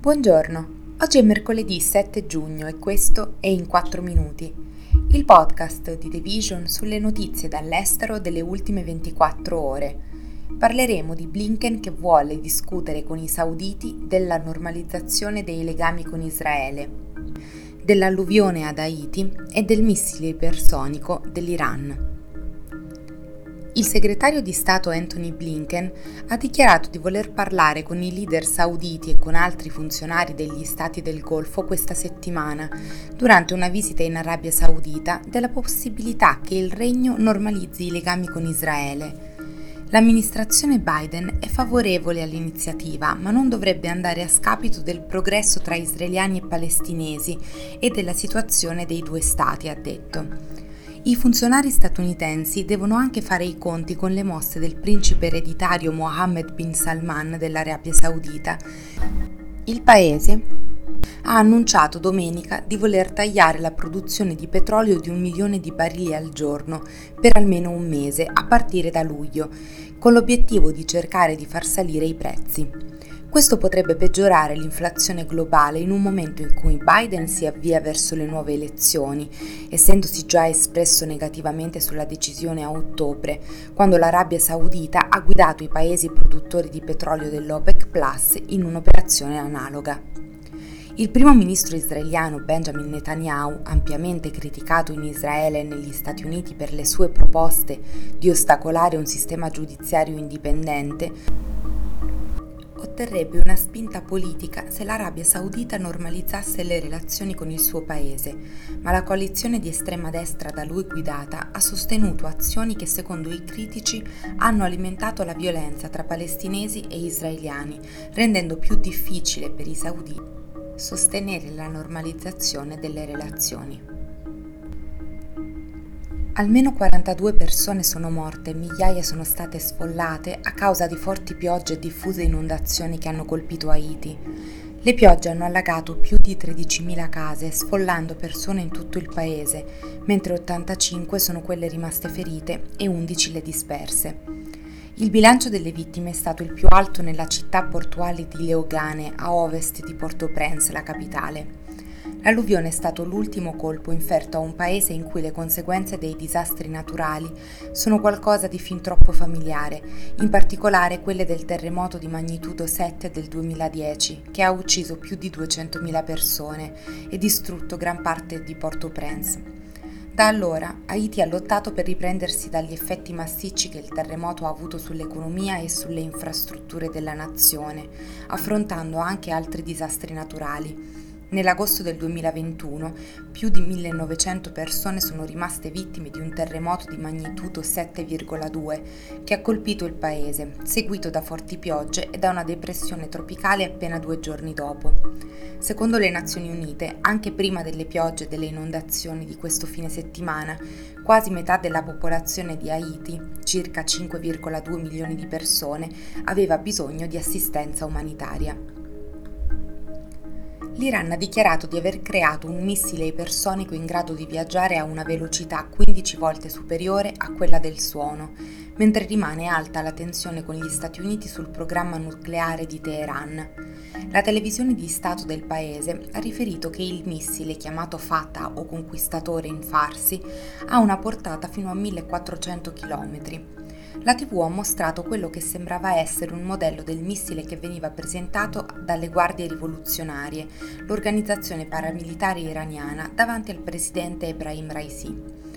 Buongiorno, oggi è mercoledì 7 giugno e questo è In 4 Minuti, il podcast di The Vision sulle notizie dall'estero delle ultime 24 ore. Parleremo di Blinken che vuole discutere con i sauditi della normalizzazione dei legami con Israele, dell'alluvione ad Haiti e del missile ipersonico dell'Iran. Il segretario di Stato Anthony Blinken ha dichiarato di voler parlare con i leader sauditi e con altri funzionari degli stati del Golfo questa settimana, durante una visita in Arabia Saudita, della possibilità che il regno normalizzi i legami con Israele. L'amministrazione Biden è favorevole all'iniziativa, ma non dovrebbe andare a scapito del progresso tra israeliani e palestinesi e della situazione dei due stati, ha detto. I funzionari statunitensi devono anche fare i conti con le mosse del principe ereditario Mohammed bin Salman dell'Arabia Saudita. Il paese ha annunciato domenica di voler tagliare la produzione di petrolio di un milione di barili al giorno per almeno un mese a partire da luglio, con l'obiettivo di cercare di far salire i prezzi. Questo potrebbe peggiorare l'inflazione globale in un momento in cui Biden si avvia verso le nuove elezioni, essendosi già espresso negativamente sulla decisione a ottobre, quando l'Arabia Saudita ha guidato i paesi produttori di petrolio dell'OPEC Plus in un'operazione analoga. Il primo ministro israeliano Benjamin Netanyahu, ampiamente criticato in Israele e negli Stati Uniti per le sue proposte di ostacolare un sistema giudiziario indipendente, otterrebbe una spinta politica se l'Arabia Saudita normalizzasse le relazioni con il suo paese, ma la coalizione di estrema destra da lui guidata ha sostenuto azioni che secondo i critici hanno alimentato la violenza tra palestinesi e israeliani, rendendo più difficile per i sauditi sostenere la normalizzazione delle relazioni. Almeno 42 persone sono morte e migliaia sono state sfollate a causa di forti piogge e diffuse inondazioni che hanno colpito Haiti. Le piogge hanno allagato più di 13.000 case, sfollando persone in tutto il paese, mentre 85 sono quelle rimaste ferite e 11 le disperse. Il bilancio delle vittime è stato il più alto nella città portuale di Leogane, a ovest di Port-au-Prince, la capitale. L'alluvione è stato l'ultimo colpo inferto a un paese in cui le conseguenze dei disastri naturali sono qualcosa di fin troppo familiare, in particolare quelle del terremoto di magnitudo 7 del 2010, che ha ucciso più di 200.000 persone e distrutto gran parte di Port-au-Prince. Da allora Haiti ha lottato per riprendersi dagli effetti massicci che il terremoto ha avuto sull'economia e sulle infrastrutture della nazione, affrontando anche altri disastri naturali. Nell'agosto del 2021 più di 1900 persone sono rimaste vittime di un terremoto di magnitudo 7,2 che ha colpito il paese, seguito da forti piogge e da una depressione tropicale appena due giorni dopo. Secondo le Nazioni Unite, anche prima delle piogge e delle inondazioni di questo fine settimana, quasi metà della popolazione di Haiti, circa 5,2 milioni di persone, aveva bisogno di assistenza umanitaria l'Iran ha dichiarato di aver creato un missile ipersonico in grado di viaggiare a una velocità 15 volte superiore a quella del suono, mentre rimane alta la tensione con gli Stati Uniti sul programma nucleare di Teheran. La televisione di Stato del paese ha riferito che il missile, chiamato Fatah o conquistatore in farsi, ha una portata fino a 1400 km la TV ha mostrato quello che sembrava essere un modello del missile che veniva presentato dalle guardie rivoluzionarie, l'organizzazione paramilitare iraniana, davanti al presidente Ebrahim Raisi.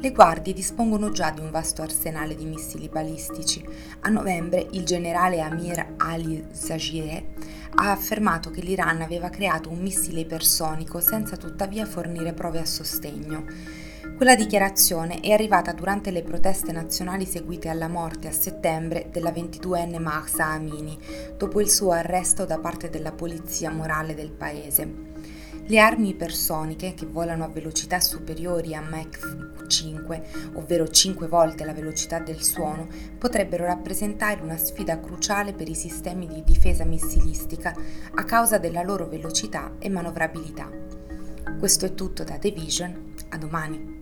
Le guardie dispongono già di un vasto arsenale di missili balistici. A novembre il generale Amir Ali Zagireh ha affermato che l'Iran aveva creato un missile ipersonico senza tuttavia fornire prove a sostegno. Quella dichiarazione è arrivata durante le proteste nazionali seguite alla morte a settembre della 22enne Mahsa Amini, dopo il suo arresto da parte della polizia morale del paese. Le armi ipersoniche, che volano a velocità superiori a Mach 5, ovvero 5 volte la velocità del suono, potrebbero rappresentare una sfida cruciale per i sistemi di difesa missilistica a causa della loro velocità e manovrabilità. Questo è tutto da The Vision, a domani.